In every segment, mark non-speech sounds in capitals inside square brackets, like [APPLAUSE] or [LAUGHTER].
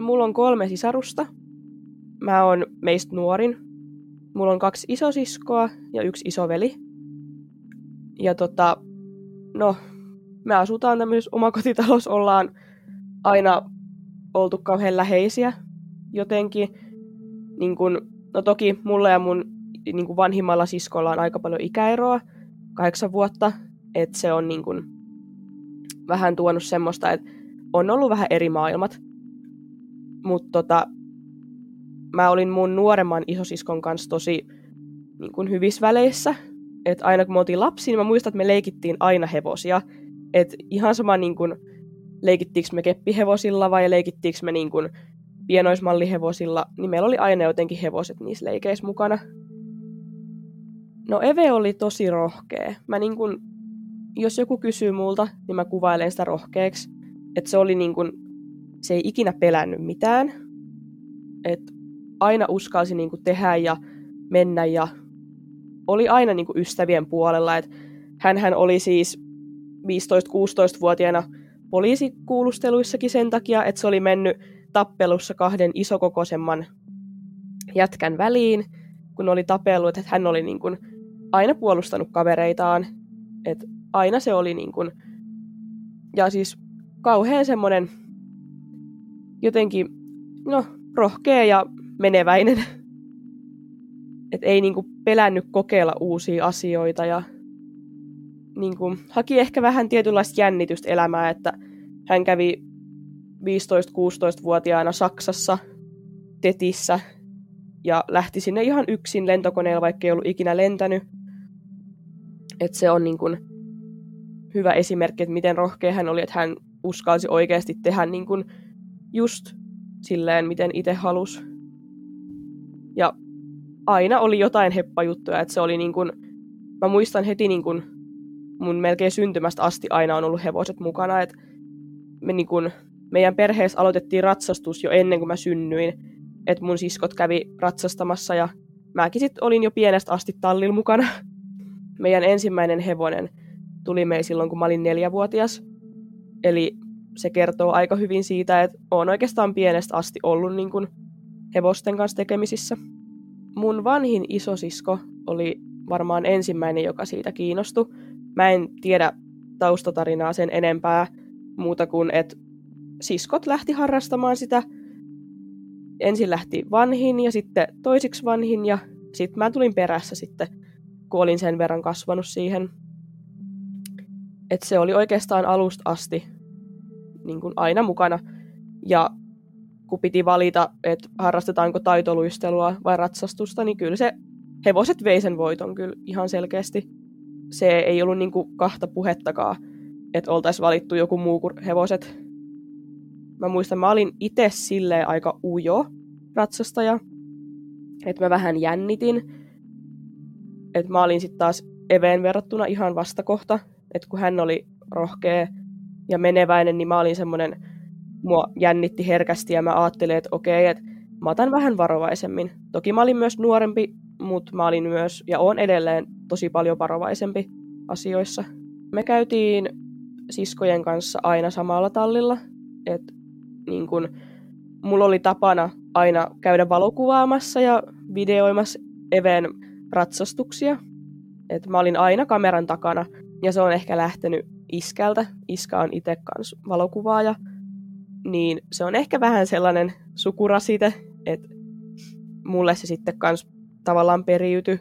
No mulla on kolme sisarusta. Mä oon meistä nuorin. Mulla on kaksi isosiskoa ja yksi isoveli. Ja tota, no, me asutaan tämmöisessä omakotitalossa, ollaan aina oltu kauhean läheisiä jotenkin. Niin kun, no toki mulla ja mun niin kun vanhimmalla siskolla on aika paljon ikäeroa, kahdeksan vuotta, että se on niin kun, vähän tuonut semmoista, että on ollut vähän eri maailmat. Mutta tota, mä olin mun nuoremman isosiskon kanssa tosi niin kuin hyvissä väleissä. Et aina kun me oltiin lapsia, niin mä muistan, että me leikittiin aina hevosia. Et ihan sama niin kuin, leikittiinkö me keppihevosilla vai leikittiinkö me niin kuin, pienoismallihevosilla, niin meillä oli aina jotenkin hevoset niissä leikeissä mukana. No Eve oli tosi rohkea. Mä niin kuin, jos joku kysyy multa, niin mä kuvailen sitä rohkeaksi. Että se oli niin kuin, se ei ikinä pelännyt mitään. Et aina uskalsi niinku tehdä ja mennä ja oli aina niinku ystävien puolella. Et hänhän oli siis 15-16-vuotiaana poliisikuulusteluissakin sen takia, että se oli mennyt tappelussa kahden isokokoisemman jätkän väliin, kun oli tapellut, että hän oli niin kuin aina puolustanut kavereitaan. Että aina se oli niin kuin, ja siis kauhean semmoinen jotenkin, no, rohkea ja meneväinen. Et ei niinku pelännyt kokeilla uusia asioita ja niinku, haki ehkä vähän tietynlaista jännitystä elämää, että hän kävi 15-16-vuotiaana Saksassa Tetissä ja lähti sinne ihan yksin lentokoneella, vaikka ei ollut ikinä lentänyt. Et se on niin kuin hyvä esimerkki, että miten rohkea hän oli, että hän uskalsi oikeasti tehdä niin kuin just silleen, miten itse halus. Ja aina oli jotain heppajuttuja, että se oli niin kuin, mä muistan heti niin kuin mun melkein syntymästä asti aina on ollut hevoset mukana, että me niin kuin, meidän perheessä aloitettiin ratsastus jo ennen kuin mä synnyin, että mun siskot kävi ratsastamassa ja mäkin sitten olin jo pienestä asti tallilla mukana. Meidän ensimmäinen hevonen tuli meille silloin, kun mä olin neljävuotias. Eli se kertoo aika hyvin siitä, että olen oikeastaan pienestä asti ollut niin kuin hevosten kanssa tekemisissä. Mun vanhin isosisko oli varmaan ensimmäinen, joka siitä kiinnostui. Mä en tiedä taustatarinaa sen enempää muuta kuin, että siskot lähti harrastamaan sitä. Ensin lähti vanhin ja sitten toisiksi vanhin ja sitten mä tulin perässä sitten, kun olin sen verran kasvanut siihen. Että se oli oikeastaan alusta asti niin kuin aina mukana. Ja kun piti valita, että harrastetaanko taitoluistelua vai ratsastusta, niin kyllä se hevoset vei sen voiton kyllä ihan selkeästi. Se ei ollut niin kuin kahta puhettakaan, että oltaisiin valittu joku muu kuin hevoset. Mä muistan, mä olin itse silleen aika ujo ratsastaja, että mä vähän jännitin. Että mä olin sitten taas Eveen verrattuna ihan vastakohta, että kun hän oli rohkea ja meneväinen, niin mä olin semmoinen, mua jännitti herkästi ja mä ajattelin, että okei, että mä otan vähän varovaisemmin. Toki mä olin myös nuorempi, mutta mä olin myös ja on edelleen tosi paljon varovaisempi asioissa. Me käytiin siskojen kanssa aina samalla tallilla, että niin kun, mulla oli tapana aina käydä valokuvaamassa ja videoimassa Even ratsastuksia. Et mä olin aina kameran takana ja se on ehkä lähtenyt iskältä. Iska on itse kanssa valokuvaaja. niin se on ehkä vähän sellainen sukurasite, että mulle se sitten kans tavallaan periytyi.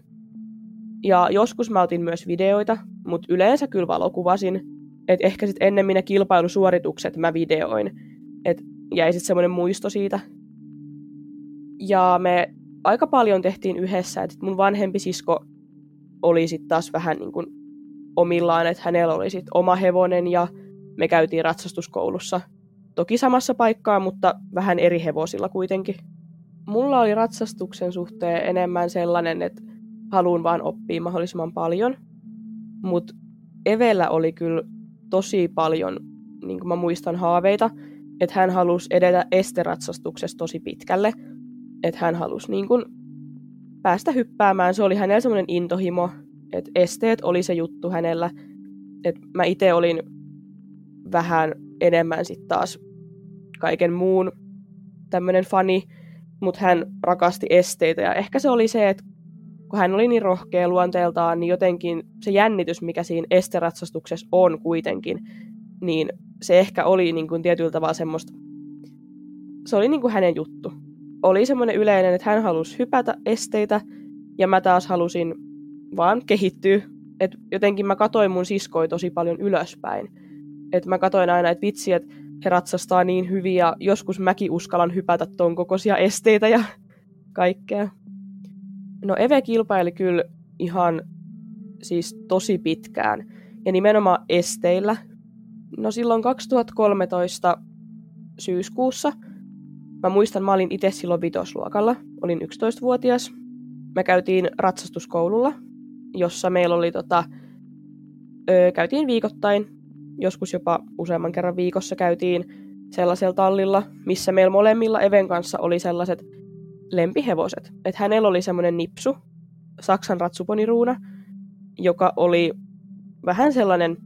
Ja joskus mä otin myös videoita, mutta yleensä kyllä valokuvasin. Että ehkä sitten ennemmin ne kilpailusuoritukset mä videoin. Että jäi sitten semmoinen muisto siitä. Ja me aika paljon tehtiin yhdessä, että mun vanhempi sisko oli sitten taas vähän niin kuin omillaan, että hänellä oli sitten oma hevonen ja me käytiin ratsastuskoulussa. Toki samassa paikkaa, mutta vähän eri hevosilla kuitenkin. Mulla oli ratsastuksen suhteen enemmän sellainen, että haluan vaan oppia mahdollisimman paljon. Mutta Evellä oli kyllä tosi paljon, niin kuin mä muistan, haaveita, että hän halusi edetä esteratsastuksessa tosi pitkälle. Että hän halusi niin kuin päästä hyppäämään. Se oli hänellä semmoinen intohimo, että esteet oli se juttu hänellä. että mä itse olin vähän enemmän sitten taas kaiken muun tämmöinen fani, mutta hän rakasti esteitä ja ehkä se oli se, että kun hän oli niin rohkea luonteeltaan, niin jotenkin se jännitys, mikä siinä esteratsastuksessa on kuitenkin, niin se ehkä oli niin kuin tietyllä tavalla semmoista, se oli niin kuin hänen juttu. Oli semmoinen yleinen, että hän halusi hypätä esteitä, ja mä taas halusin vaan kehittyä. Et jotenkin mä katoin mun siskoi tosi paljon ylöspäin. Et mä katoin aina, että vitsi, että he ratsastaa niin hyvin, ja joskus mäkin uskallan hypätä ton kokoisia esteitä ja [LAUGHS] kaikkea. No Eve kilpaili kyllä ihan siis tosi pitkään, ja nimenomaan esteillä. No silloin 2013 syyskuussa, mä muistan, mä olin itse silloin vitosluokalla, olin 11-vuotias. Me käytiin ratsastuskoululla, jossa meillä oli tota, ö, käytiin viikoittain, joskus jopa useamman kerran viikossa käytiin sellaisella tallilla, missä meillä molemmilla Even kanssa oli sellaiset lempihevoset. Että hänellä oli semmoinen nipsu, Saksan ratsuponiruuna, joka oli vähän sellainen,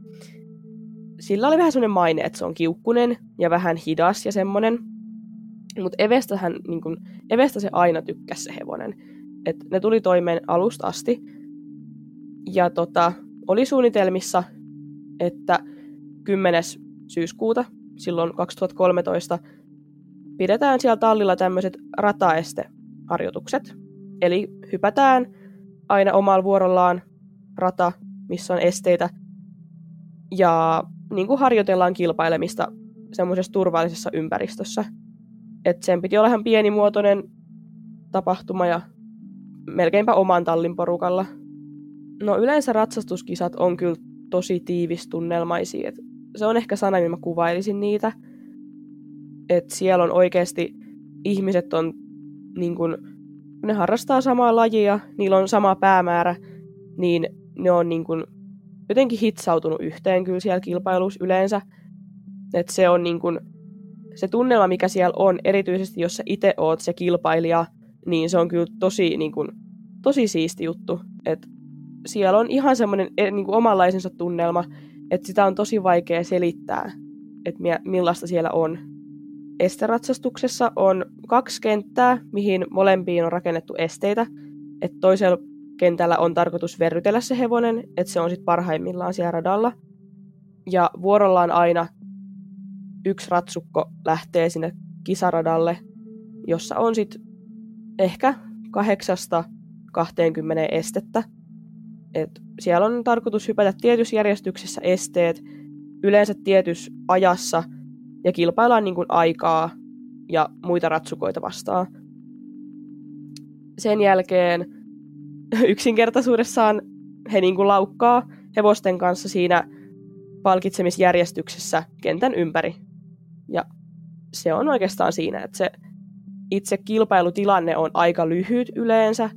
sillä oli vähän sellainen maine, että se on kiukkunen ja vähän hidas ja semmoinen. Mutta Evestä, hän, niin Evestä se aina tykkäsi se hevonen. Et ne tuli toimeen alusta asti. Ja tota, oli suunnitelmissa, että 10. syyskuuta, silloin 2013, pidetään siellä tallilla tämmöiset rataesteharjoitukset. Eli hypätään aina omalla vuorollaan rata, missä on esteitä, ja niin kuin harjoitellaan kilpailemista semmoisessa turvallisessa ympäristössä. Et sen piti olla ihan pienimuotoinen tapahtuma ja melkeinpä oman tallin porukalla. No yleensä ratsastuskisat on kyllä tosi tiivistunnelmaisia. Et se on ehkä sana, millä mä kuvailisin niitä. Että siellä on oikeasti, ihmiset on niin kun, ne harrastaa samaa lajia, niillä on sama päämäärä, niin ne on niin kun, jotenkin hitsautunut yhteen kyllä siellä kilpailussa yleensä. Että se on niin kun, se tunnelma, mikä siellä on, erityisesti jos sä itse oot se kilpailija, niin se on kyllä tosi, niin kun, tosi siisti juttu. Että siellä on ihan semmoinen e, niin omanlaisensa tunnelma, että sitä on tosi vaikea selittää, että millaista siellä on. Esteratsastuksessa on kaksi kenttää, mihin molempiin on rakennettu esteitä. Että toisella kentällä on tarkoitus verrytellä se hevonen, että se on sitten parhaimmillaan siellä radalla. Ja vuorollaan aina yksi ratsukko lähtee sinne kisaradalle, jossa on sitten ehkä kahdeksasta 20 estettä. Et siellä on tarkoitus hypätä tietyssä järjestyksessä esteet, yleensä tietyssä ajassa, ja kilpaillaan niin kuin aikaa ja muita ratsukoita vastaan. Sen jälkeen [LAUGHS] yksinkertaisuudessaan he niin kuin laukkaa hevosten kanssa siinä palkitsemisjärjestyksessä kentän ympäri. Ja se on oikeastaan siinä, että se itse kilpailutilanne on aika lyhyt yleensä,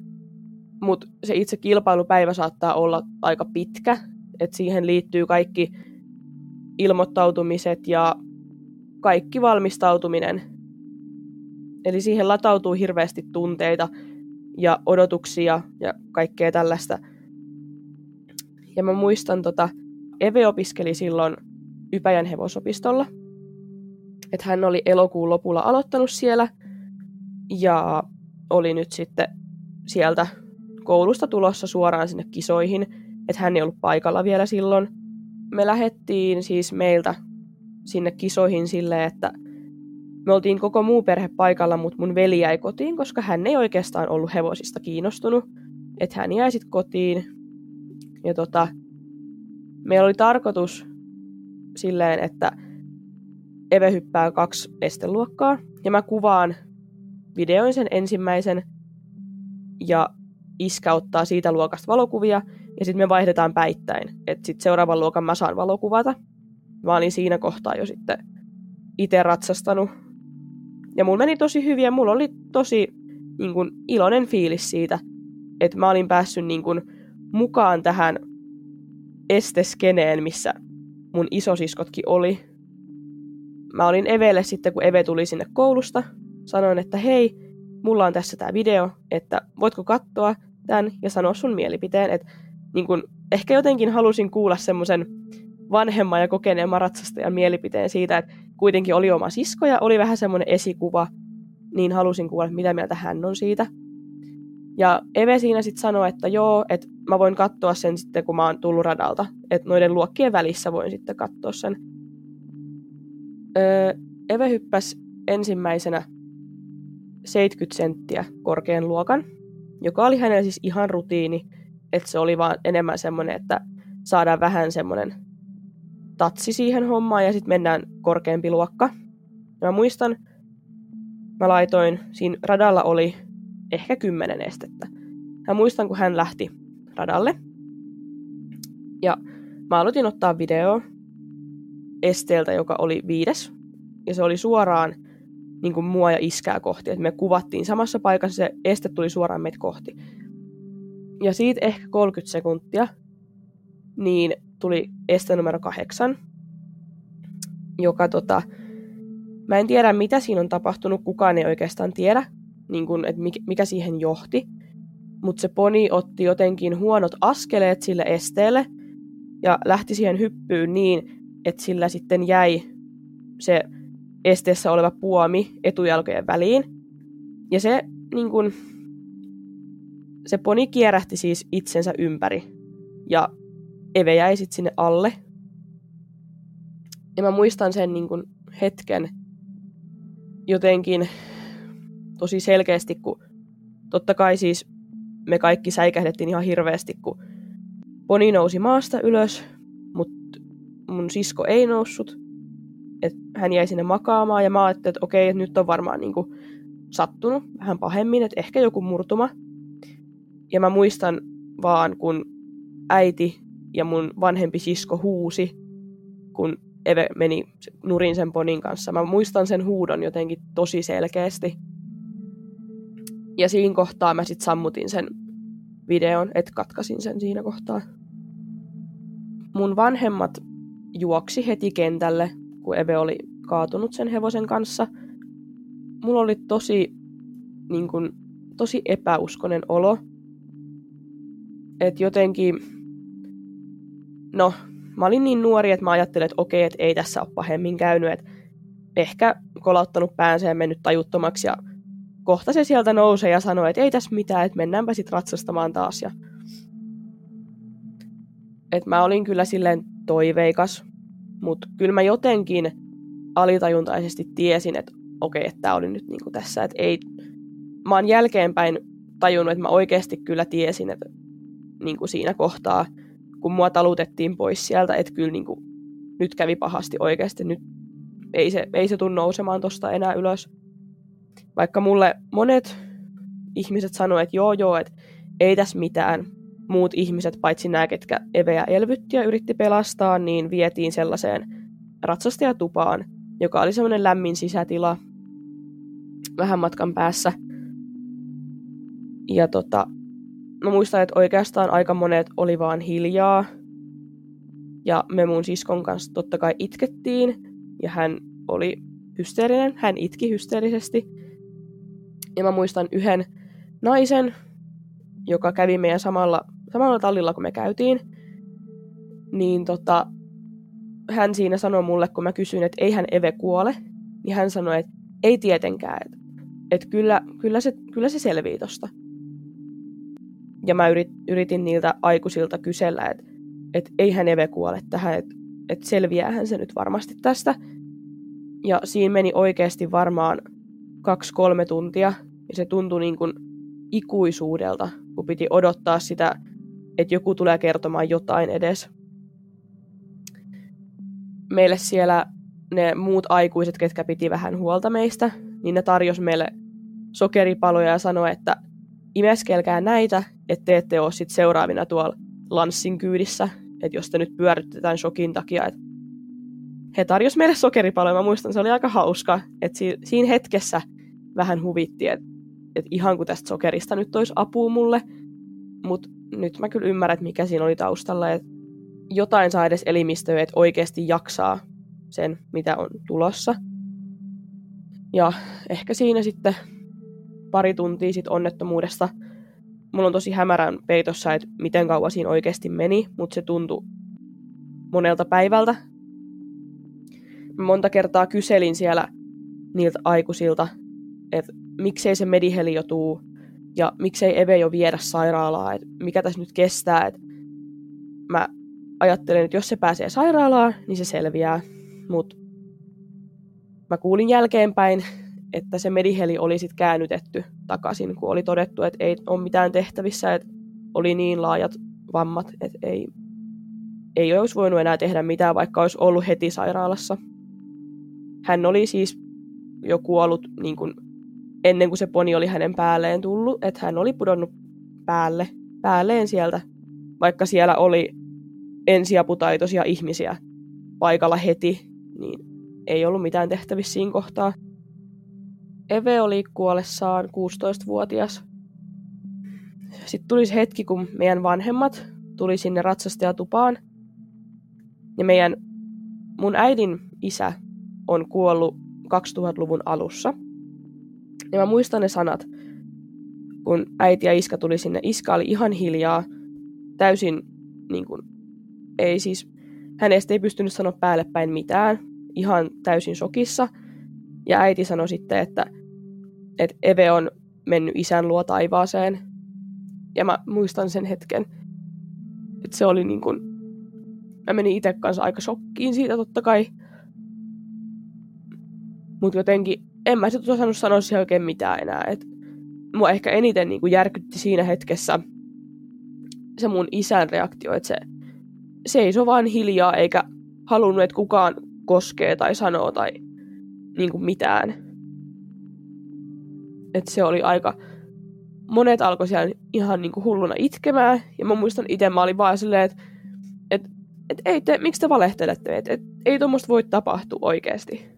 mutta se itse kilpailupäivä saattaa olla aika pitkä, että siihen liittyy kaikki ilmoittautumiset ja kaikki valmistautuminen. Eli siihen latautuu hirveästi tunteita ja odotuksia ja kaikkea tällaista. Ja mä muistan, tota, Eve opiskeli silloin Ypäjän hevosopistolla. Että hän oli elokuun lopulla aloittanut siellä ja oli nyt sitten sieltä koulusta tulossa suoraan sinne kisoihin, että hän ei ollut paikalla vielä silloin. Me lähettiin siis meiltä sinne kisoihin silleen, että me oltiin koko muu perhe paikalla, mutta mun veli jäi kotiin, koska hän ei oikeastaan ollut hevosista kiinnostunut. Että hän jäi sitten kotiin. Ja tota, meillä oli tarkoitus silleen, että Eve hyppää kaksi esteluokkaa. Ja mä kuvaan videoin sen ensimmäisen. Ja iskä ottaa siitä luokasta valokuvia. Ja sitten me vaihdetaan päittäin. Että sitten seuraavan luokan mä saan valokuvata. Mä olin siinä kohtaa jo sitten itse ratsastanut ja mulla meni tosi hyvin ja mulla oli tosi niin kun, iloinen fiilis siitä, että mä olin päässyt niin kun, mukaan tähän esteskeneen, missä mun isosiskotkin oli. Mä olin Evelle sitten, kun Eve tuli sinne koulusta. Sanoin, että hei, mulla on tässä tämä video, että voitko katsoa tämän ja sanoa sun mielipiteen. Että niin kun, ehkä jotenkin halusin kuulla semmoisen vanhemman ja kokeneemman ratsastajan mielipiteen siitä, että kuitenkin oli oma sisko ja oli vähän semmoinen esikuva, niin halusin kuulla, mitä mieltä hän on siitä. Ja Eve siinä sitten sanoi, että joo, että mä voin katsoa sen sitten, kun mä oon tullut radalta. Että noiden luokkien välissä voin sitten katsoa sen. Öö, Eve hyppäsi ensimmäisenä 70 senttiä korkean luokan, joka oli hänellä siis ihan rutiini, että se oli vaan enemmän semmoinen, että saadaan vähän semmoinen tatsi siihen hommaan ja sitten mennään korkeampi luokka. Ja mä muistan, mä laitoin, siinä radalla oli ehkä kymmenen estettä. Mä muistan, kun hän lähti radalle. Ja mä aloitin ottaa video esteeltä, joka oli viides. Ja se oli suoraan niin kuin mua ja iskää kohti. Et me kuvattiin samassa paikassa, se este tuli suoraan meitä kohti. Ja siitä ehkä 30 sekuntia, niin tuli este numero kahdeksan, joka tota, mä en tiedä mitä siinä on tapahtunut, kukaan ei oikeastaan tiedä, niin kun, että mikä siihen johti, mutta se poni otti jotenkin huonot askeleet sille esteelle ja lähti siihen hyppyyn niin, että sillä sitten jäi se esteessä oleva puomi etujalkojen väliin. Ja se, niin kun, se poni kierähti siis itsensä ympäri. Ja Eve jäi sitten sinne alle. Ja mä muistan sen niin kuin hetken jotenkin tosi selkeästi, kun totta kai siis me kaikki säikähdettiin ihan hirveästi, kun poni nousi maasta ylös, mutta mun sisko ei noussut. Et hän jäi sinne makaamaan ja mä ajattelin, että okei, että nyt on varmaan niin kuin sattunut vähän pahemmin, että ehkä joku murtuma. Ja mä muistan vaan, kun äiti ja mun vanhempi sisko huusi, kun Eve meni nurin sen ponin kanssa. Mä muistan sen huudon jotenkin tosi selkeästi. Ja siinä kohtaa mä sitten sammutin sen videon, että katkasin sen siinä kohtaa. Mun vanhemmat juoksi heti kentälle, kun Eve oli kaatunut sen hevosen kanssa. Mulla oli tosi, niin kun, tosi epäuskonen olo. Että jotenkin no, mä olin niin nuori, että mä ajattelin, että okei, että ei tässä ole pahemmin käynyt, että ehkä kolauttanut päänsä ja mennyt tajuttomaksi ja kohta se sieltä nousee ja sanoo, että ei tässä mitään, että mennäänpä sitten ratsastamaan taas. Ja... Et mä olin kyllä silleen toiveikas, mutta kyllä mä jotenkin alitajuntaisesti tiesin, että okei, että tämä oli nyt niinku tässä, että ei... Mä oon jälkeenpäin tajunnut, että mä oikeasti kyllä tiesin, että niinku siinä kohtaa, kun mua talutettiin pois sieltä, että kyllä niin kuin, nyt kävi pahasti oikeasti, nyt ei se, ei se tule nousemaan tuosta enää ylös. Vaikka mulle monet ihmiset sanoivat, että joo joo, että ei tässä mitään. Muut ihmiset, paitsi nämä, ketkä Eveä elvytti ja yritti pelastaa, niin vietiin sellaiseen ratsastajatupaan, joka oli semmoinen lämmin sisätila vähän matkan päässä. Ja tota, mä muistan, että oikeastaan aika monet oli vaan hiljaa. Ja me mun siskon kanssa totta kai itkettiin. Ja hän oli hysteerinen. Hän itki hysteerisesti. Ja mä muistan yhden naisen, joka kävi meidän samalla, samalla tallilla, kun me käytiin. Niin tota, hän siinä sanoi mulle, kun mä kysyin, että ei hän Eve kuole, niin hän sanoi, että ei tietenkään, että, että kyllä, kyllä, se, kyllä se selvii tosta. Ja mä yrit, yritin niiltä aikuisilta kysellä, että et eihän Eve kuole tähän, että et selviäähän se nyt varmasti tästä. Ja siinä meni oikeasti varmaan kaksi-kolme tuntia. Ja se tuntui niin kuin ikuisuudelta, kun piti odottaa sitä, että joku tulee kertomaan jotain edes. Meille siellä ne muut aikuiset, ketkä piti vähän huolta meistä, niin ne tarjosi meille sokeripaloja ja sanoi, että imeskelkää näitä, että te ette ole sit seuraavina tuolla lanssin kyydissä, että jos te nyt pyörytetään shokin takia, että he tarjos meille sokeripaloja. Mä muistan, se oli aika hauska, että si- siinä hetkessä vähän huvitti, että, että ihan kuin tästä sokerista nyt olisi apua mulle, mutta nyt mä kyllä ymmärrän, että mikä siinä oli taustalla, että jotain saa edes elimistöä, että oikeasti jaksaa sen, mitä on tulossa. Ja ehkä siinä sitten pari tuntia sit onnettomuudesta. Mulla on tosi hämärän peitossa, että miten kauan siinä oikeasti meni, mutta se tuntui monelta päivältä. Mä monta kertaa kyselin siellä niiltä aikuisilta, että miksei se mediheli jo tuu ja miksei Eve jo viedä sairaalaa, että mikä tässä nyt kestää. Että mä ajattelen, että jos se pääsee sairaalaan, niin se selviää. Mutta mä kuulin jälkeenpäin, että se mediheli oli sitten käännytetty takaisin, kun oli todettu, että ei ole mitään tehtävissä, että oli niin laajat vammat, että ei, ei olisi voinut enää tehdä mitään, vaikka olisi ollut heti sairaalassa. Hän oli siis jo kuollut niin kuin ennen kuin se poni oli hänen päälleen tullut, että hän oli pudonnut päälle, päälleen sieltä, vaikka siellä oli ensiaputaitoisia ihmisiä paikalla heti, niin ei ollut mitään tehtävissä siinä kohtaa. Eve oli kuollessaan 16-vuotias. Sitten tuli hetki, kun meidän vanhemmat tuli sinne ratsastajatupaan. Ja meidän, mun äidin isä on kuollut 2000-luvun alussa. Ja mä muistan ne sanat, kun äiti ja iska tuli sinne. Iska oli ihan hiljaa, täysin niin kuin, ei siis, hänestä ei pystynyt sanoa päälle päin mitään, ihan täysin sokissa. Ja äiti sanoi sitten, että, että Eve on mennyt isän luo taivaaseen. Ja mä muistan sen hetken, että se oli niin kuin, mä menin itse kanssa aika shokkiin siitä totta kai. Mutta jotenkin, en mä sitten osannut sanoa siihen oikein mitään enää. Et mua ehkä eniten niin kuin järkytti siinä hetkessä se mun isän reaktio, että se seisoi vaan hiljaa eikä halunnut, että kukaan koskee tai sanoo tai niin kuin mitään. Et se oli aika... Monet alkoi siellä ihan niin kuin hulluna itkemään, ja mä muistan itse, mä olin vaan silleen, että et, et ei te, miksi te valehtelette, että et, ei tuommoista voi tapahtua oikeasti.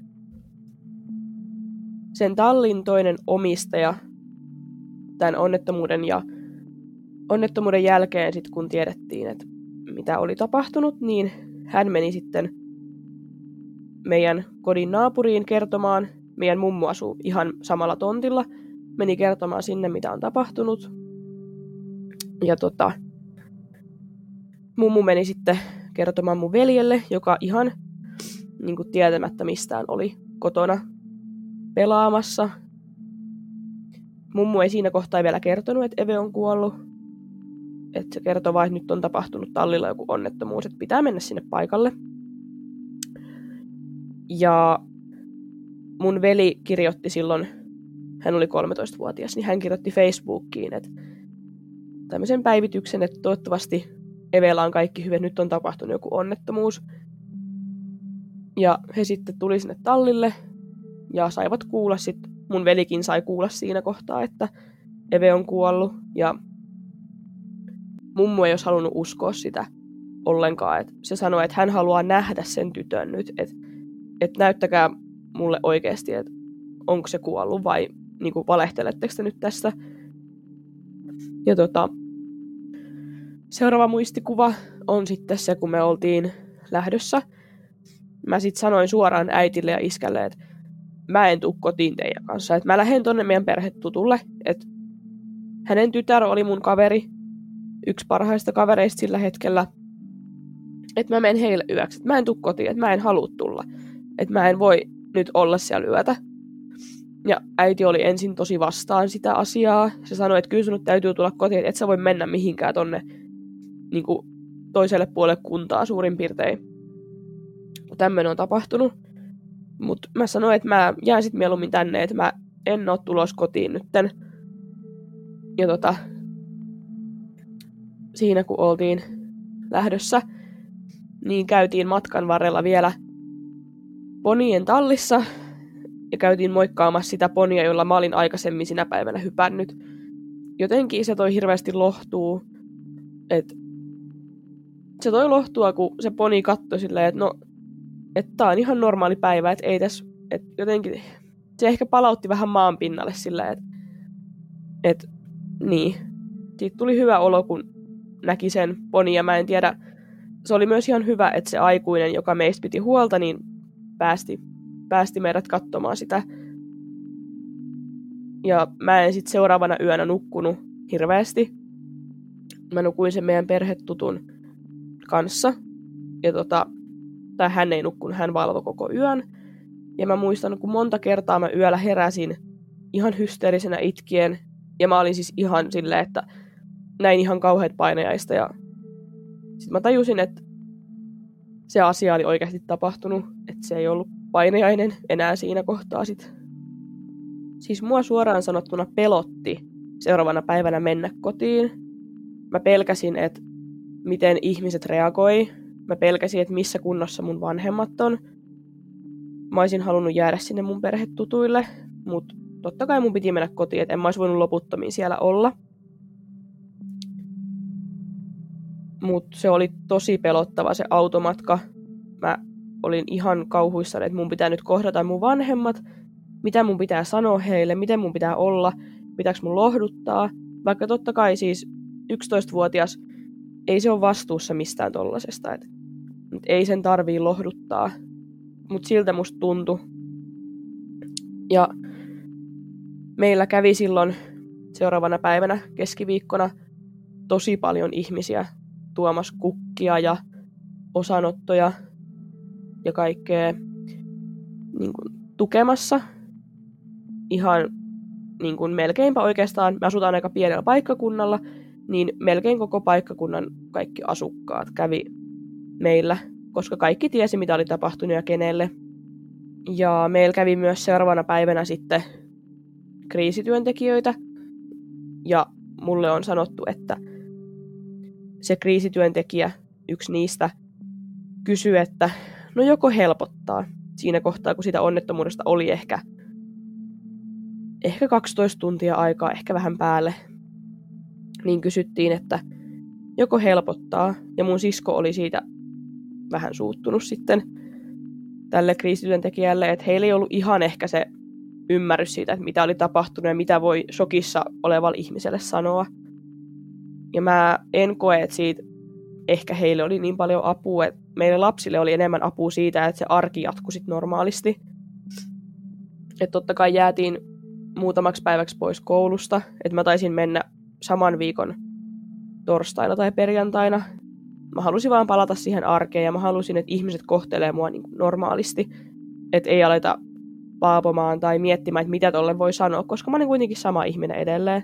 Sen tallin toinen omistaja tämän onnettomuuden ja onnettomuuden jälkeen, sit kun tiedettiin, että mitä oli tapahtunut, niin hän meni sitten meidän kodin naapuriin kertomaan. Meidän mummu asuu ihan samalla tontilla. Meni kertomaan sinne, mitä on tapahtunut. Ja tota, mummu meni sitten kertomaan mun veljelle, joka ihan niin kuin tietämättä mistään oli kotona pelaamassa. Mummu ei siinä kohtaa vielä kertonut, että Eve on kuollut. Että se kertoo vain, että nyt on tapahtunut tallilla joku onnettomuus, että pitää mennä sinne paikalle. Ja mun veli kirjoitti silloin, hän oli 13-vuotias, niin hän kirjoitti Facebookiin, että tämmöisen päivityksen, että toivottavasti Evellä on kaikki hyvin, nyt on tapahtunut joku onnettomuus. Ja he sitten tuli sinne tallille ja saivat kuulla sitten, mun velikin sai kuulla siinä kohtaa, että Eve on kuollut ja mummu ei olisi halunnut uskoa sitä ollenkaan. Et se sanoi, että hän haluaa nähdä sen tytön nyt, että että näyttäkää mulle oikeasti, että onko se kuollut vai niin kuin, valehteletteko te nyt tässä. Ja tota, seuraava muistikuva on sitten se, kun me oltiin lähdössä. Mä sitten sanoin suoraan äitille ja iskälle, että mä en tuu kotiin teidän kanssa. Että mä lähden tonne meidän perhetutulle. Että hänen tytär oli mun kaveri, yksi parhaista kavereista sillä hetkellä. Että mä menen heille yöksi. Että mä en tuu kotiin, että mä en halua tulla että mä en voi nyt olla siellä yötä. Ja äiti oli ensin tosi vastaan sitä asiaa. Se sanoi, että kyllä sun täytyy tulla kotiin, että et sä voi mennä mihinkään tonne niin kuin toiselle puolelle kuntaa suurin piirtein. Tämmöinen on tapahtunut. Mutta mä sanoin, että mä jään sitten mieluummin tänne, että mä en ole tulos kotiin nytten. Ja tota, siinä kun oltiin lähdössä, niin käytiin matkan varrella vielä ponien tallissa ja käytiin moikkaamassa sitä ponia, jolla mä olin aikaisemmin sinä päivänä hypännyt. Jotenkin se toi hirveästi lohtuu, että se toi lohtua, kun se poni katsoi silleen, että no, että tää on ihan normaali päivä, että ei tässä, että jotenkin, se ehkä palautti vähän maan pinnalle silleen, että, että niin. Siitä tuli hyvä olo, kun näki sen poni, ja mä en tiedä, se oli myös ihan hyvä, että se aikuinen, joka meistä piti huolta, niin päästi, päästi meidät katsomaan sitä. Ja mä en sitten seuraavana yönä nukkunut hirveästi. Mä nukuin sen meidän perhetutun kanssa. Ja tota, tai hän ei nukkunut, hän valvoi koko yön. Ja mä muistan, kun monta kertaa mä yöllä heräsin ihan hysteerisenä itkien. Ja mä olin siis ihan silleen, että näin ihan kauheat painajaista. Ja sitten mä tajusin, että se asia oli oikeasti tapahtunut, että se ei ollut painajainen enää siinä kohtaa sit. Siis mua suoraan sanottuna pelotti seuraavana päivänä mennä kotiin. Mä pelkäsin, että miten ihmiset reagoi. Mä pelkäsin, että missä kunnossa mun vanhemmat on. Mä olisin halunnut jäädä sinne mun perhetutuille, mutta totta kai mun piti mennä kotiin, että en mä olisi voinut loputtomiin siellä olla. Mutta se oli tosi pelottava se automatka. Mä olin ihan kauhuissani, että mun pitää nyt kohdata mun vanhemmat, mitä mun pitää sanoa heille, miten mun pitää olla, pitääkö mun lohduttaa. Vaikka totta kai siis 11-vuotias ei se ole vastuussa mistään tollasesta. Et, et ei sen tarvii lohduttaa. Mutta siltä musta tuntui. Ja meillä kävi silloin seuraavana päivänä keskiviikkona tosi paljon ihmisiä tuomassa kukkia ja osanottoja ja kaikkea niin kuin, tukemassa. Ihan niin kuin, melkeinpä oikeastaan, me asutaan aika pienellä paikkakunnalla, niin melkein koko paikkakunnan kaikki asukkaat kävi meillä, koska kaikki tiesi, mitä oli tapahtunut ja kenelle. Ja meillä kävi myös seuraavana päivänä sitten kriisityöntekijöitä, ja mulle on sanottu, että se kriisityöntekijä, yksi niistä, kysyi, että no joko helpottaa. Siinä kohtaa, kun sitä onnettomuudesta oli ehkä, ehkä 12 tuntia aikaa, ehkä vähän päälle, niin kysyttiin, että joko helpottaa, ja mun sisko oli siitä vähän suuttunut sitten tälle kriisityöntekijälle, että heillä ei ollut ihan ehkä se ymmärrys siitä, että mitä oli tapahtunut ja mitä voi shokissa olevalle ihmiselle sanoa. Ja mä en koe, että siitä ehkä heille oli niin paljon apua, että meille lapsille oli enemmän apua siitä, että se arki jatkui sit normaalisti. Että totta kai jäätiin muutamaksi päiväksi pois koulusta, että mä taisin mennä saman viikon torstaina tai perjantaina. Mä halusin vaan palata siihen arkeen ja mä halusin, että ihmiset kohtelee mua niin normaalisti. Että ei aleta paapomaan tai miettimään, että mitä tolle voi sanoa, koska mä olen kuitenkin sama ihminen edelleen.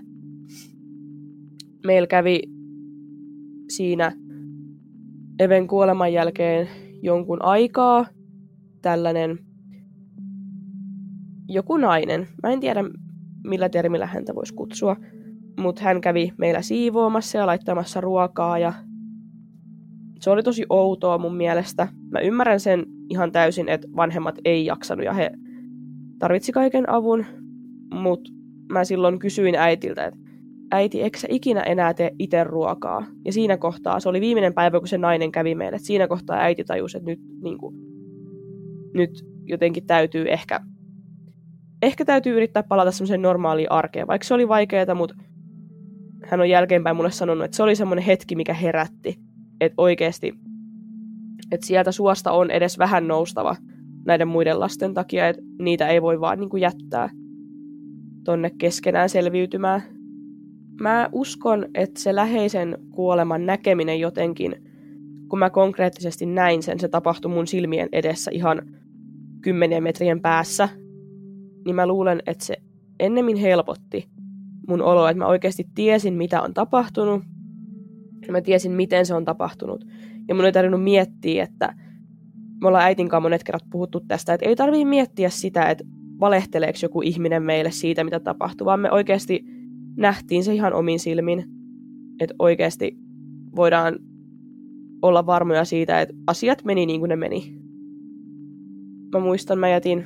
Meillä kävi siinä Even kuoleman jälkeen jonkun aikaa tällainen joku nainen. Mä en tiedä, millä termillä häntä voisi kutsua mutta hän kävi meillä siivoamassa ja laittamassa ruokaa ja se oli tosi outoa mun mielestä. Mä ymmärrän sen ihan täysin, että vanhemmat ei jaksanut ja he tarvitsi kaiken avun, mutta mä silloin kysyin äitiltä, että äiti, eikö sä ikinä enää tee itse ruokaa? Ja siinä kohtaa, se oli viimeinen päivä, kun se nainen kävi meille, että siinä kohtaa äiti tajusi, että nyt, niin kuin, nyt jotenkin täytyy ehkä, ehkä täytyy yrittää palata semmoiseen normaaliin arkeen, vaikka se oli vaikeaa, mutta hän on jälkeenpäin mulle sanonut, että se oli semmoinen hetki, mikä herätti. Että oikeasti, että sieltä suosta on edes vähän noustava näiden muiden lasten takia, että niitä ei voi vaan niin kuin jättää tonne keskenään selviytymään. Mä uskon, että se läheisen kuoleman näkeminen jotenkin, kun mä konkreettisesti näin sen, se tapahtui mun silmien edessä ihan kymmenien metrien päässä, niin mä luulen, että se ennemmin helpotti mun olo, että mä oikeasti tiesin, mitä on tapahtunut, ja mä tiesin, miten se on tapahtunut. Ja mun ei tarvinnut miettiä, että me ollaan äitin kanssa monet kerrat puhuttu tästä, että ei tarvii miettiä sitä, että valehteleeko joku ihminen meille siitä, mitä tapahtuu, vaan me oikeasti nähtiin se ihan omin silmin, että oikeasti voidaan olla varmoja siitä, että asiat meni niin kuin ne meni. Mä muistan, mä jätin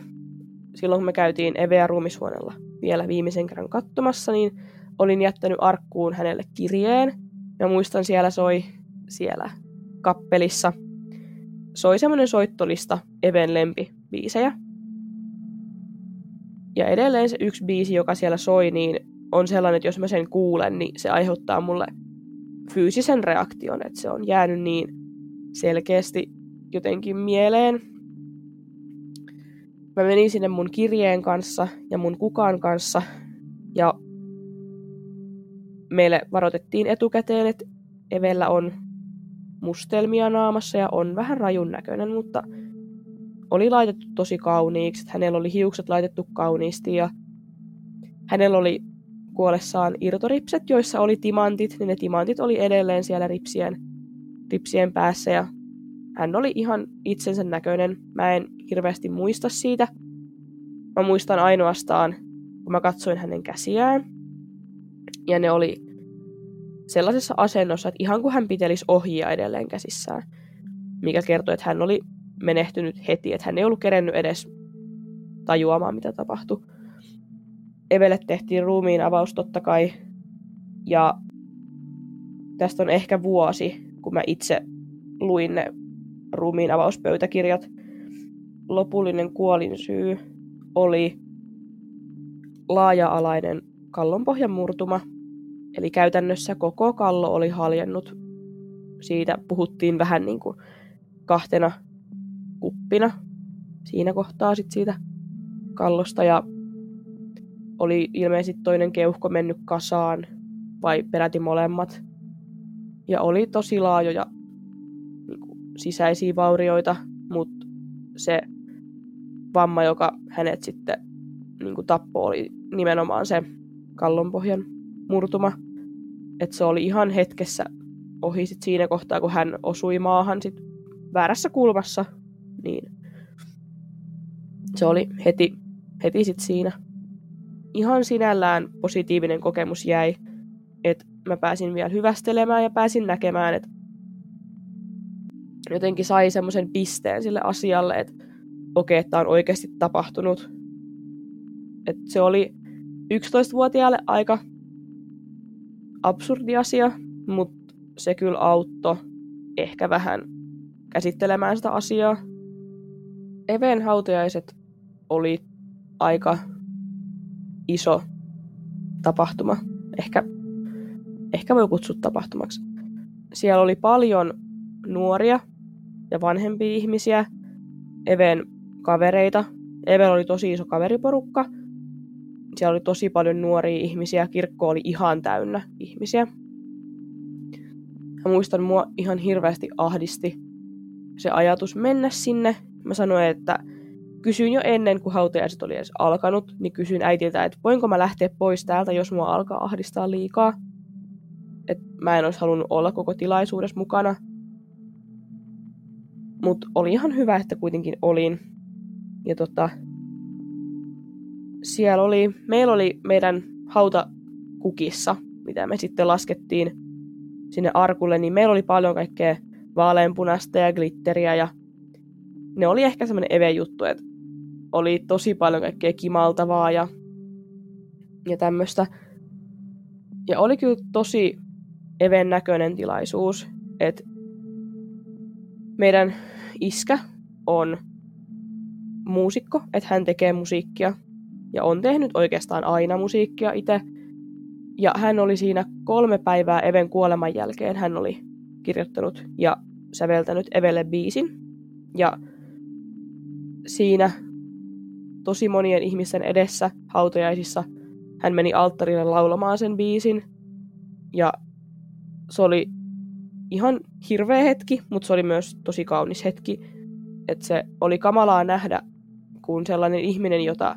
silloin, kun me käytiin Eveä ruumishuoneella vielä viimeisen kerran katsomassa, niin olin jättänyt arkkuun hänelle kirjeen. Ja muistan, siellä soi siellä kappelissa soi semmoinen soittolista Even biisejä. Ja edelleen se yksi biisi, joka siellä soi, niin on sellainen, että jos mä sen kuulen, niin se aiheuttaa mulle fyysisen reaktion, että se on jäänyt niin selkeästi jotenkin mieleen. Mä menin sinne mun kirjeen kanssa ja mun kukaan kanssa ja meille varoitettiin etukäteen, että Evellä on mustelmia naamassa ja on vähän rajun näköinen, mutta oli laitettu tosi kauniiksi. Hänellä oli hiukset laitettu kauniisti ja hänellä oli kuollessaan irtoripset, joissa oli timantit, niin ne timantit oli edelleen siellä ripsien, ripsien päässä ja hän oli ihan itsensä näköinen. Mä en hirveästi muista siitä. Mä muistan ainoastaan, kun mä katsoin hänen käsiään. Ja ne oli sellaisessa asennossa, että ihan kuin hän pitelisi ohjia edelleen käsissään. Mikä kertoi, että hän oli menehtynyt heti, että hän ei ollut kerennyt edes tajuamaan, mitä tapahtui. Evelle tehtiin ruumiin avaus totta kai. Ja tästä on ehkä vuosi, kun mä itse luin ne ruumiin avauspöytäkirjat. Lopullinen kuolin syy oli laaja-alainen kallonpohjan murtuma. Eli käytännössä koko kallo oli haljennut. Siitä puhuttiin vähän niin kuin kahtena kuppina siinä kohtaa sit siitä kallosta ja oli ilmeisesti toinen keuhko mennyt kasaan vai peräti molemmat. Ja oli tosi laajoja niin kuin, sisäisiä vaurioita, mutta se vamma, joka hänet sitten niin kuin tappoi, oli nimenomaan se kallonpohjan murtuma. Että se oli ihan hetkessä ohi sit siinä kohtaa, kun hän osui maahan sit väärässä kulmassa, niin se oli heti, heti sit siinä ihan sinällään positiivinen kokemus jäi, että mä pääsin vielä hyvästelemään ja pääsin näkemään, että jotenkin sai semmoisen pisteen sille asialle, että okei, okay, että on oikeasti tapahtunut. Että se oli 11-vuotiaalle aika absurdi asia, mutta se kyllä auttoi ehkä vähän käsittelemään sitä asiaa. Even hautajaiset oli aika iso tapahtuma. Ehkä, ehkä voi kutsua tapahtumaksi. Siellä oli paljon nuoria ja vanhempia ihmisiä, Even kavereita. Even oli tosi iso kaveriporukka. Siellä oli tosi paljon nuoria ihmisiä. Kirkko oli ihan täynnä ihmisiä. Mä muistan, mua ihan hirveästi ahdisti se ajatus mennä sinne. Mä sanoin, että kysyin jo ennen, kuin hautajaiset oli edes alkanut, niin kysyin äitiltä, että voinko mä lähteä pois täältä, jos mua alkaa ahdistaa liikaa. Että mä en olisi halunnut olla koko tilaisuudessa mukana. Mutta oli ihan hyvä, että kuitenkin olin. Ja tota, siellä oli, meillä oli meidän hautakukissa, mitä me sitten laskettiin sinne arkulle, niin meillä oli paljon kaikkea vaaleanpunasta ja glitteriä ja ne oli ehkä semmoinen eve-juttu, että oli tosi paljon kaikkea kimaltavaa ja, ja tämmöistä. Ja oli kyllä tosi even näköinen tilaisuus, että meidän iskä on muusikko, että hän tekee musiikkia ja on tehnyt oikeastaan aina musiikkia itse. Ja hän oli siinä kolme päivää Even kuoleman jälkeen, hän oli kirjoittanut ja säveltänyt Evelle biisin. Ja siinä tosi monien ihmisten edessä hautajaisissa hän meni alttarille laulamaan sen biisin. Ja se oli ihan hirveä hetki, mutta se oli myös tosi kaunis hetki. Että se oli kamalaa nähdä, kun sellainen ihminen, jota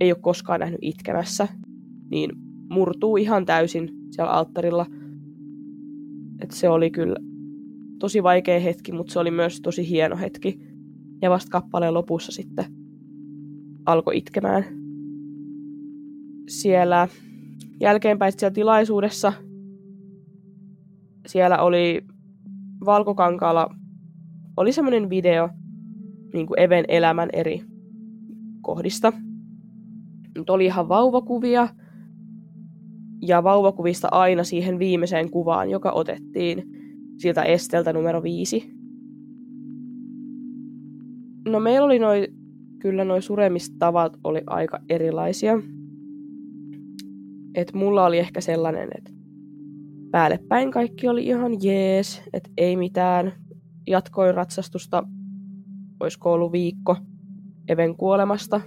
ei ole koskaan nähnyt itkemässä, niin murtuu ihan täysin siellä alttarilla. Että se oli kyllä tosi vaikea hetki, mutta se oli myös tosi hieno hetki. ja vasta kappaleen lopussa sitten alkoi itkemään. Siellä jälkeenpäin siellä tilaisuudessa siellä oli Valkokankaalla oli semmoinen video niin kuin Even elämän eri kohdista. Nyt oli ihan vauvakuvia, ja vauvakuvista aina siihen viimeiseen kuvaan, joka otettiin siltä esteltä numero viisi. No meillä oli noi, kyllä noi suremistavat oli aika erilaisia. Et mulla oli ehkä sellainen, että päälle päin kaikki oli ihan jees, että ei mitään. Jatkoin ratsastusta, olisiko ollut viikko Even kuolemasta.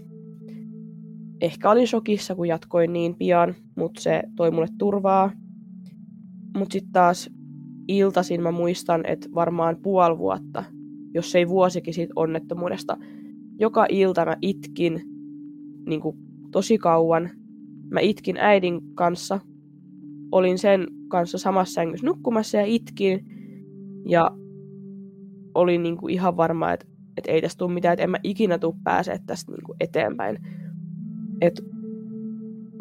Ehkä olin shokissa, kun jatkoin niin pian, mutta se toi mulle turvaa. Mutta sitten taas iltasin mä muistan, että varmaan puoli vuotta, jos ei vuosikin siitä onnettomuudesta, joka ilta mä itkin niin kuin, tosi kauan. Mä itkin äidin kanssa. Olin sen kanssa samassa sängyssä nukkumassa ja itkin. Ja olin niin kuin, ihan varma, että, että ei tästä tule mitään, että en mä ikinä tule pääsee tästä niin kuin, eteenpäin. Et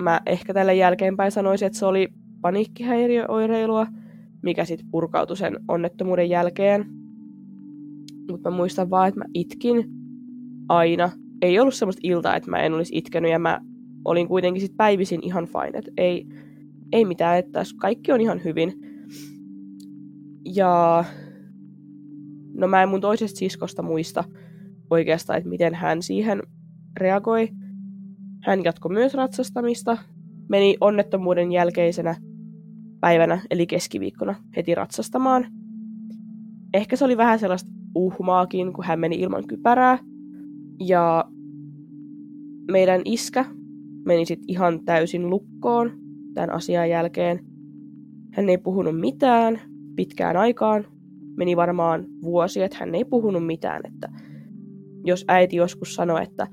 mä ehkä tällä jälkeenpäin sanoisin, että se oli paniikkihäiriöoireilua, mikä sitten purkautui sen onnettomuuden jälkeen. Mutta mä muistan vaan, että mä itkin aina. Ei ollut semmoista iltaa, että mä en olisi itkenyt ja mä olin kuitenkin sit päivisin ihan fine, että ei, ei mitään, että kaikki on ihan hyvin. Ja no mä en mun toisesta siskosta muista oikeastaan, että miten hän siihen reagoi. Hän jatkoi myös ratsastamista, meni onnettomuuden jälkeisenä päivänä, eli keskiviikkona, heti ratsastamaan. Ehkä se oli vähän sellaista uhmaakin, kun hän meni ilman kypärää. Ja meidän iskä meni sitten ihan täysin lukkoon tämän asian jälkeen. Hän ei puhunut mitään pitkään aikaan. Meni varmaan vuosi, että hän ei puhunut mitään. Että jos äiti joskus sanoi, että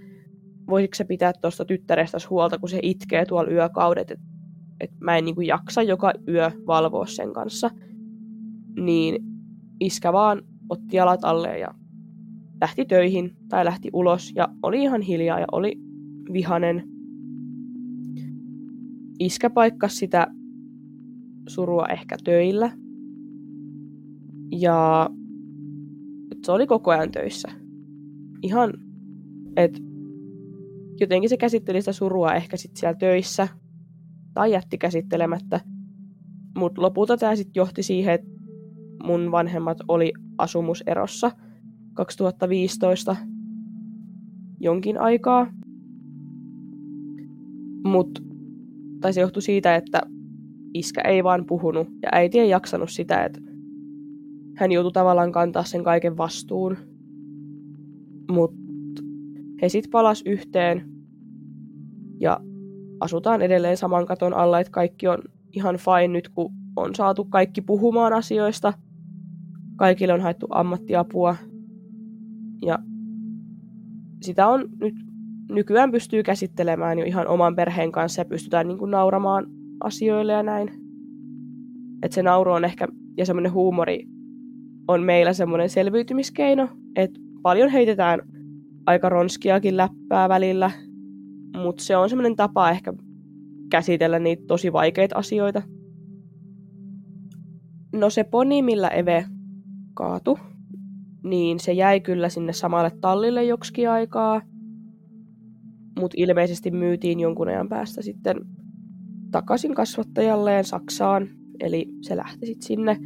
voisitko se pitää tuosta tyttärestä huolta, kun se itkee tuolla yökaudet, että et mä en niinku jaksa joka yö valvoa sen kanssa, niin iskä vaan otti jalat alle ja lähti töihin tai lähti ulos ja oli ihan hiljaa ja oli vihanen. Iskä paikkasi sitä surua ehkä töillä. Ja se oli koko ajan töissä. Ihan, että jotenkin se käsitteli sitä surua ehkä sitten siellä töissä tai jätti käsittelemättä. Mutta lopulta tämä sitten johti siihen, että mun vanhemmat oli asumuserossa 2015 jonkin aikaa. Mut, tai se johtui siitä, että iskä ei vaan puhunut ja äiti ei jaksanut sitä, että hän joutui tavallaan kantaa sen kaiken vastuun. Mutta he sitten palas yhteen ja asutaan edelleen saman katon alla, että kaikki on ihan fine nyt, kun on saatu kaikki puhumaan asioista. Kaikille on haettu ammattiapua ja sitä on nyt nykyään pystyy käsittelemään jo ihan oman perheen kanssa ja pystytään niin kuin nauramaan asioille ja näin. Että se nauru on ehkä, ja semmoinen huumori on meillä semmoinen selviytymiskeino, että paljon heitetään aika ronskiakin läppää välillä, mutta se on semmoinen tapa ehkä käsitellä niitä tosi vaikeita asioita. No se poni, millä Eve kaatu, niin se jäi kyllä sinne samalle tallille joksikin aikaa, mutta ilmeisesti myytiin jonkun ajan päästä sitten takaisin kasvattajalleen Saksaan, eli se lähti sitten sinne.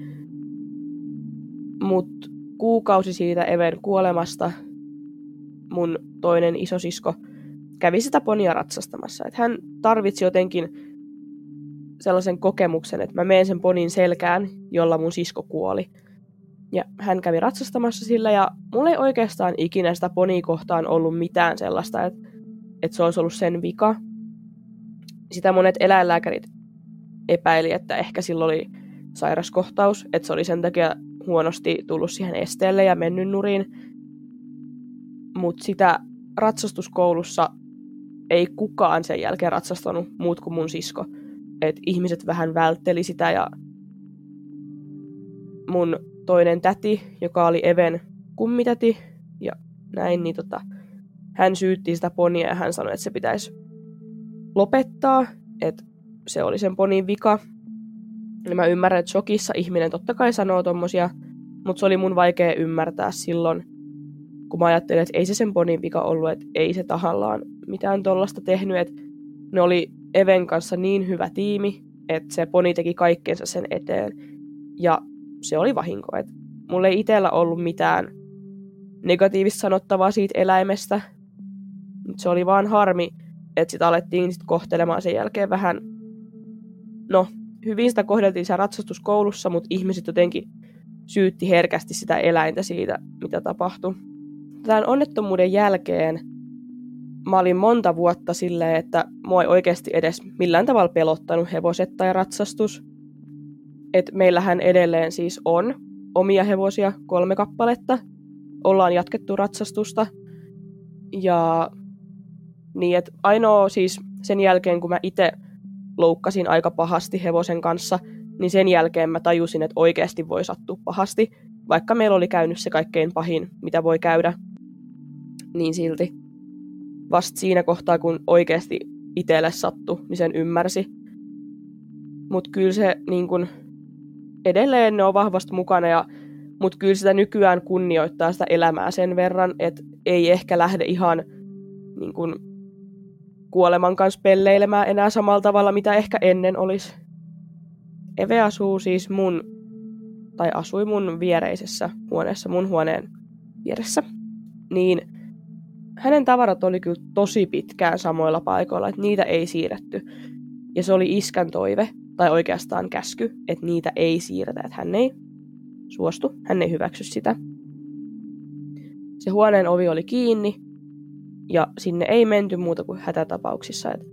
Mutta kuukausi siitä Even kuolemasta mun toinen isosisko kävi sitä ponia ratsastamassa. Että hän tarvitsi jotenkin sellaisen kokemuksen, että mä menen sen ponin selkään, jolla mun sisko kuoli. Ja hän kävi ratsastamassa sillä ja mulla ei oikeastaan ikinä sitä ponikohtaan ollut mitään sellaista, että, että se olisi ollut sen vika. Sitä monet eläinlääkärit epäili, että ehkä sillä oli sairaskohtaus, että se oli sen takia huonosti tullut siihen esteelle ja mennyt nurin. Mutta sitä ratsastuskoulussa ei kukaan sen jälkeen ratsastanut muut kuin mun sisko. Et ihmiset vähän vältteli sitä ja mun toinen täti, joka oli Even kummitäti ja näin, niin tota, hän syytti sitä ponia ja hän sanoi, että se pitäisi lopettaa, että se oli sen ponin vika. Ja mä ymmärrän, että shokissa ihminen totta kai sanoo tommosia, mutta se oli mun vaikea ymmärtää silloin, kun mä ajattelin, että ei se sen ponin vika ollut, että ei se tahallaan mitään tollasta tehnyt, että ne oli Even kanssa niin hyvä tiimi, että se poni teki kaikkeensa sen eteen. Ja se oli vahinko. Että mulla ei itsellä ollut mitään negatiivista sanottavaa siitä eläimestä. Se oli vaan harmi, että sitä alettiin sit kohtelemaan sen jälkeen vähän... No, hyvin sitä kohdeltiin siellä ratsastuskoulussa, mutta ihmiset jotenkin syytti herkästi sitä eläintä siitä, mitä tapahtui. Tämän onnettomuuden jälkeen mä olin monta vuotta silleen, että mua ei oikeasti edes millään tavalla pelottanut hevoset tai ratsastus. Et meillähän edelleen siis on omia hevosia, kolme kappaletta. Ollaan jatkettu ratsastusta. Ja niin, että ainoa siis sen jälkeen, kun mä itse loukkasin aika pahasti hevosen kanssa, niin sen jälkeen mä tajusin, että oikeasti voi sattua pahasti. Vaikka meillä oli käynyt se kaikkein pahin, mitä voi käydä, niin silti vasta siinä kohtaa, kun oikeasti itselle sattu, niin sen ymmärsi. Mutta kyllä se niin kun, edelleen ne on vahvasti mukana, ja, mutta kyllä sitä nykyään kunnioittaa sitä elämää sen verran, että ei ehkä lähde ihan niin kun, kuoleman kanssa pelleilemään enää samalla tavalla, mitä ehkä ennen olisi. Eve asuu siis mun, tai asui mun viereisessä huoneessa, mun huoneen vieressä. Niin hänen tavarat oli kyllä tosi pitkään samoilla paikoilla, että niitä ei siirretty. Ja se oli iskän toive, tai oikeastaan käsky, että niitä ei siirretä, että hän ei suostu, hän ei hyväksy sitä. Se huoneen ovi oli kiinni, ja sinne ei menty muuta kuin hätätapauksissa. Että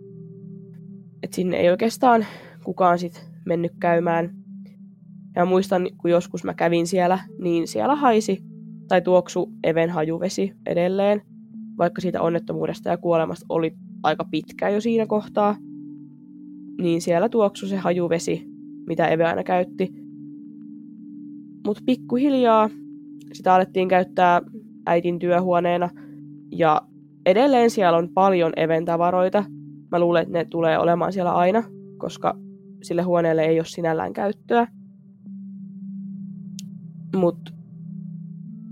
et sinne ei oikeastaan kukaan sit mennyt käymään. Ja muistan, kun joskus mä kävin siellä, niin siellä haisi tai tuoksu Even hajuvesi edelleen – vaikka siitä onnettomuudesta ja kuolemasta oli aika pitkä jo siinä kohtaa, niin siellä tuoksui se hajuvesi, mitä Eve aina käytti. Mutta pikkuhiljaa sitä alettiin käyttää äitin työhuoneena, ja edelleen siellä on paljon Even tavaroita. Mä luulen, että ne tulee olemaan siellä aina, koska sille huoneelle ei ole sinällään käyttöä. Mutta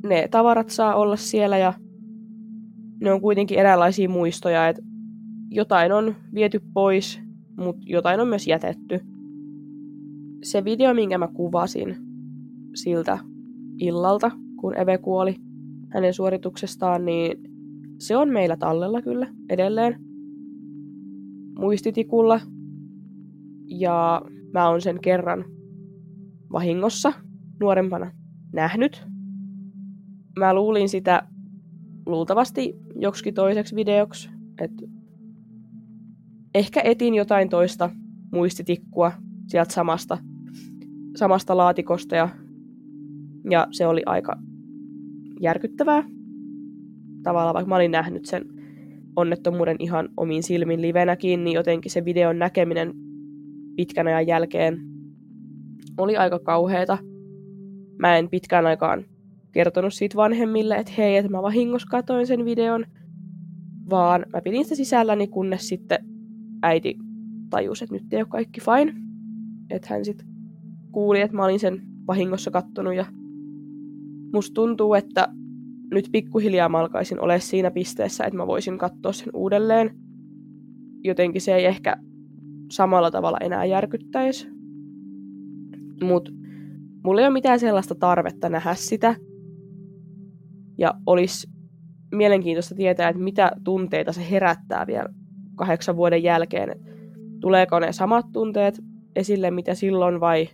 ne tavarat saa olla siellä ja ne on kuitenkin eräänlaisia muistoja, että jotain on viety pois, mutta jotain on myös jätetty. Se video, minkä mä kuvasin siltä illalta, kun Eve kuoli hänen suorituksestaan, niin se on meillä tallella kyllä edelleen muistitikulla. Ja mä oon sen kerran vahingossa nuorempana nähnyt. Mä luulin sitä luultavasti joksikin toiseksi videoksi. Et ehkä etin jotain toista muistitikkua sieltä samasta, samasta laatikosta ja, ja se oli aika järkyttävää. Tavallaan vaikka mä olin nähnyt sen onnettomuuden ihan omiin silmin livenäkin, niin jotenkin se videon näkeminen pitkän ajan jälkeen oli aika kauheeta. Mä en pitkään aikaan kertonut siitä vanhemmille, että hei, että mä vahingossa katoin sen videon, vaan mä pidin sitä sisälläni, kunnes sitten äiti tajusi, että nyt ei ole kaikki fine. Että hän sitten kuuli, että mä olin sen vahingossa kattonut ja musta tuntuu, että nyt pikkuhiljaa mä alkaisin olla siinä pisteessä, että mä voisin katsoa sen uudelleen. Jotenkin se ei ehkä samalla tavalla enää järkyttäisi. Mutta mulla ei ole mitään sellaista tarvetta nähdä sitä, ja olisi mielenkiintoista tietää, että mitä tunteita se herättää vielä kahdeksan vuoden jälkeen. Tuleeko ne samat tunteet esille, mitä silloin, vai,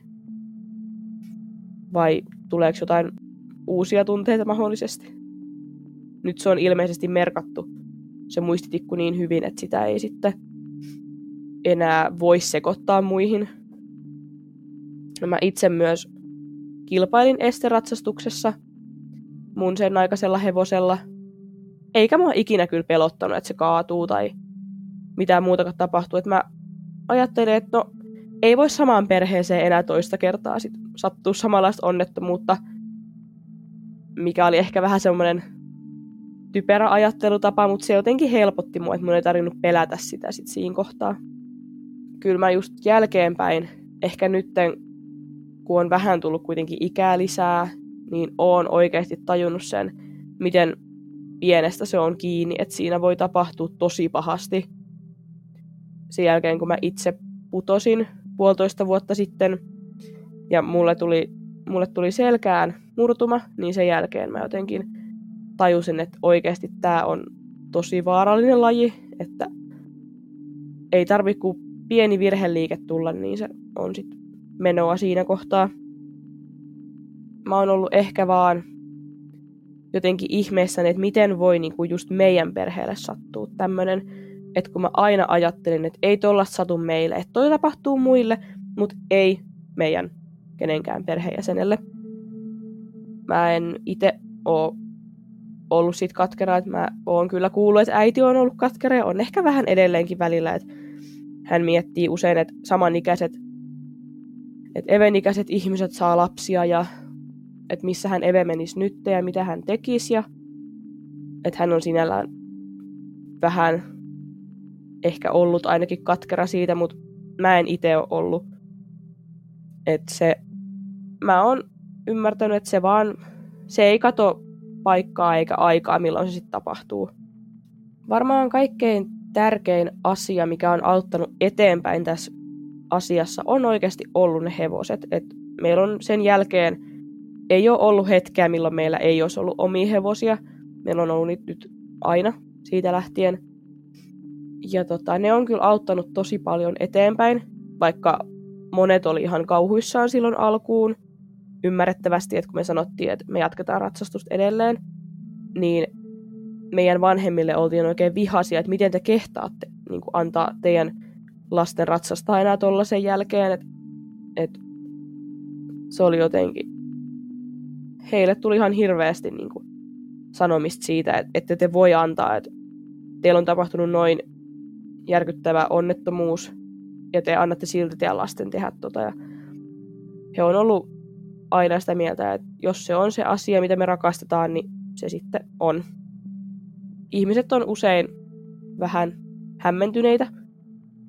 vai tuleeko jotain uusia tunteita mahdollisesti. Nyt se on ilmeisesti merkattu, se muistitikku niin hyvin, että sitä ei sitten enää voi sekoittaa muihin. Mä itse myös kilpailin esteratsastuksessa – mun sen aikaisella hevosella. Eikä mua ikinä kyllä pelottanut, että se kaatuu tai mitään muuta tapahtuu. Että mä ajattelin, että no ei voi samaan perheeseen enää toista kertaa sit sattua samanlaista onnettomuutta, mikä oli ehkä vähän semmoinen typerä ajattelutapa, mutta se jotenkin helpotti mua, että mun ei tarvinnut pelätä sitä sit siinä kohtaa. Kyllä mä just jälkeenpäin, ehkä nytten, kun on vähän tullut kuitenkin ikää lisää, niin oon oikeasti tajunnut sen, miten pienestä se on kiinni, että siinä voi tapahtua tosi pahasti. Sen jälkeen, kun mä itse putosin puolitoista vuotta sitten, ja mulle tuli, mulle tuli selkään murtuma, niin sen jälkeen mä jotenkin tajusin, että oikeasti tämä on tosi vaarallinen laji, että ei tarvi kuin pieni virheliike tulla, niin se on sitten menoa siinä kohtaa. Mä oon ollut ehkä vaan jotenkin ihmeessäni, että miten voi niin kuin just meidän perheelle sattua tämmöinen, että kun mä aina ajattelin, että ei tollasta satu meille, että toi tapahtuu muille, mutta ei meidän kenenkään perheenjäsenelle. Mä en itse ole ollut siitä katkera, että mä oon kyllä kuullut, että äiti on ollut katkera ja on ehkä vähän edelleenkin välillä, että hän miettii usein, että samanikäiset, että evenikäiset ihmiset saa lapsia ja että missä hän Eve menisi nyt ja mitä hän tekisi ja että hän on sinällään vähän ehkä ollut ainakin katkera siitä, mutta mä en itse ole ollut. Että se, mä oon ymmärtänyt, että se vaan, se ei kato paikkaa eikä aikaa, milloin se sitten tapahtuu. Varmaan kaikkein tärkein asia, mikä on auttanut eteenpäin tässä asiassa, on oikeasti ollut ne hevoset. Et meillä on sen jälkeen, ei ole ollut hetkeä, milloin meillä ei olisi ollut omia hevosia. Meillä on ollut nyt, aina siitä lähtien. Ja tota, ne on kyllä auttanut tosi paljon eteenpäin, vaikka monet oli ihan kauhuissaan silloin alkuun – ymmärrettävästi, että kun me sanottiin, että me jatketaan ratsastusta edelleen, niin meidän vanhemmille oltiin oikein vihaisia, että miten te kehtaatte niin kuin antaa teidän lasten ratsastaa enää sen jälkeen, että, että se oli jotenkin, heille tuli ihan hirveästi niin kuin sanomista siitä, että, että te voi antaa, että teillä on tapahtunut noin järkyttävä onnettomuus, ja te annatte silti teidän lasten tehdä tota. Ja he on ollut aina sitä mieltä, että jos se on se asia, mitä me rakastetaan, niin se sitten on. Ihmiset on usein vähän hämmentyneitä,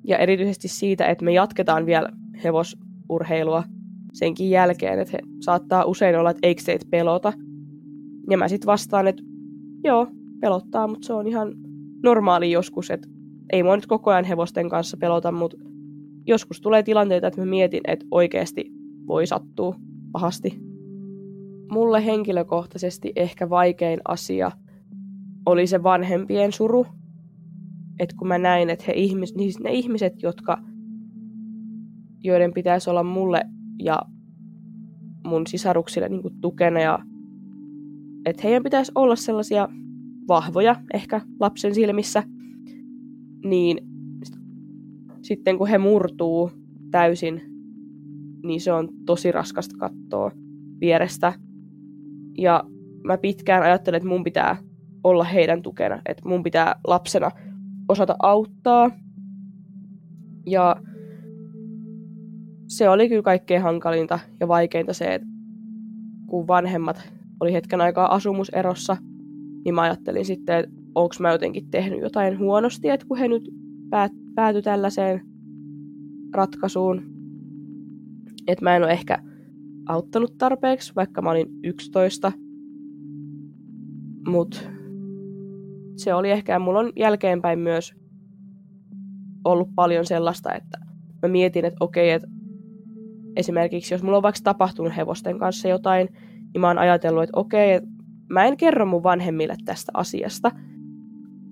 ja erityisesti siitä, että me jatketaan vielä hevosurheilua senkin jälkeen, että he saattaa usein olla, että eikö teitä pelota. Ja mä sitten vastaan, että joo, pelottaa, mutta se on ihan normaali joskus, että ei mua nyt koko ajan hevosten kanssa pelota, mutta joskus tulee tilanteita, että mä mietin, että oikeasti voi sattua pahasti. Mulle henkilökohtaisesti ehkä vaikein asia oli se vanhempien suru. Että kun mä näin, että he ihmis, niin ne ihmiset, jotka, joiden pitäisi olla mulle ja mun sisaruksille niin kuin tukena ja että heidän pitäisi olla sellaisia vahvoja ehkä lapsen silmissä, niin sitten kun he murtuu täysin niin se on tosi raskasta katsoa vierestä. Ja mä pitkään ajattelin, että mun pitää olla heidän tukena, että mun pitää lapsena osata auttaa. Ja se oli kyllä kaikkein hankalinta ja vaikeinta se, että kun vanhemmat oli hetken aikaa asumuserossa, niin mä ajattelin sitten, että onko mä jotenkin tehnyt jotain huonosti, että kun he nyt päät, tällaiseen ratkaisuun että mä en ole ehkä auttanut tarpeeksi, vaikka mä olin 11. Mut se oli ehkä, mulla on jälkeenpäin myös ollut paljon sellaista, että mä mietin, että okei, että esimerkiksi jos mulla on vaikka tapahtunut hevosten kanssa jotain, niin mä oon ajatellut, että okei, että mä en kerro mun vanhemmille tästä asiasta,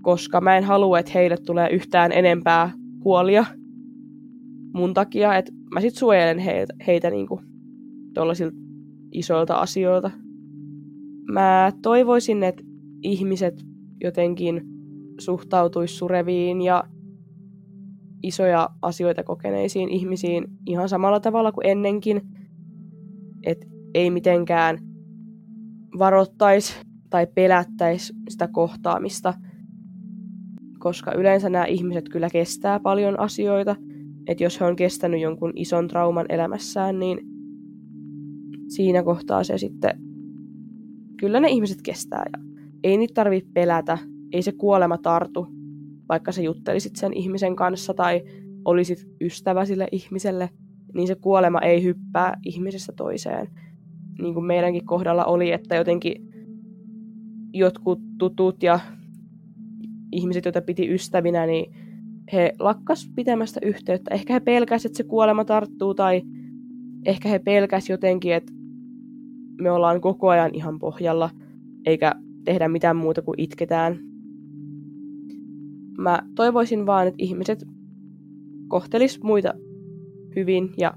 koska mä en halua, että heille tulee yhtään enempää huolia mun takia, että mä sit suojelen heitä, heitä niinku tuollaisilta isoilta asioilta. Mä toivoisin, että ihmiset jotenkin suhtautuis sureviin ja isoja asioita kokeneisiin ihmisiin ihan samalla tavalla kuin ennenkin. Että ei mitenkään varoittaisi tai pelättäisi sitä kohtaamista, koska yleensä nämä ihmiset kyllä kestää paljon asioita – että jos he on kestänyt jonkun ison trauman elämässään, niin siinä kohtaa se sitten, kyllä ne ihmiset kestää ja ei niitä tarvitse pelätä, ei se kuolema tartu, vaikka sä juttelisit sen ihmisen kanssa tai olisit ystävä sille ihmiselle, niin se kuolema ei hyppää ihmisestä toiseen. Niin kuin meidänkin kohdalla oli, että jotenkin jotkut tutut ja ihmiset, joita piti ystävinä, niin he lakkas pitämästä yhteyttä. Ehkä he pelkäsivät, että se kuolema tarttuu, tai ehkä he pelkäsivät jotenkin, että me ollaan koko ajan ihan pohjalla, eikä tehdä mitään muuta kuin itketään. Mä toivoisin vaan, että ihmiset kohtelis muita hyvin ja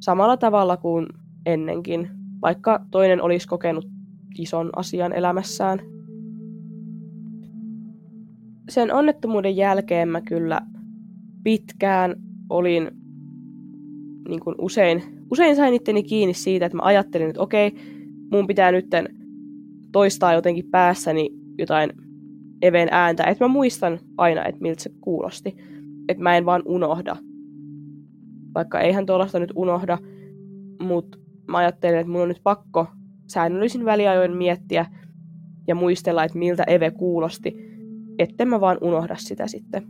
samalla tavalla kuin ennenkin, vaikka toinen olisi kokenut ison asian elämässään. Sen onnettomuuden jälkeen mä kyllä pitkään olin niin kuin usein, usein sain itteni kiinni siitä, että mä ajattelin, että okei, mun pitää nytten toistaa jotenkin päässäni jotain Even ääntä, että mä muistan aina, että miltä se kuulosti. Että mä en vaan unohda. Vaikka eihän tuollaista nyt unohda, mutta mä ajattelen, että mun on nyt pakko säännöllisin väliajoin miettiä ja muistella, että miltä Eve kuulosti, etten mä vaan unohda sitä sitten.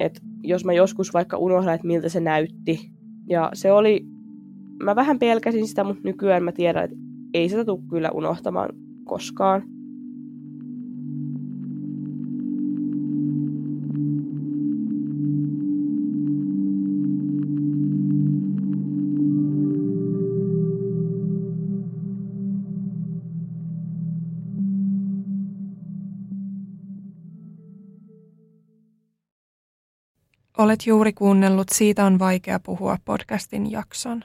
Et jos mä joskus vaikka unohdan, että miltä se näytti, ja se oli, mä vähän pelkäsin sitä, mutta nykyään mä tiedän, että ei sitä tule kyllä unohtamaan koskaan. Olet juuri kuunnellut Siitä on vaikea puhua podcastin jakson.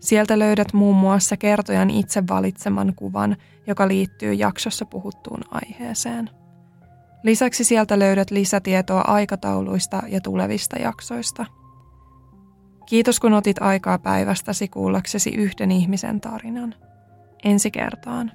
Sieltä löydät muun muassa kertojan itse valitseman kuvan, joka liittyy jaksossa puhuttuun aiheeseen. Lisäksi sieltä löydät lisätietoa aikatauluista ja tulevista jaksoista. Kiitos kun otit aikaa päivästäsi kuullaksesi yhden ihmisen tarinan. Ensi kertaan.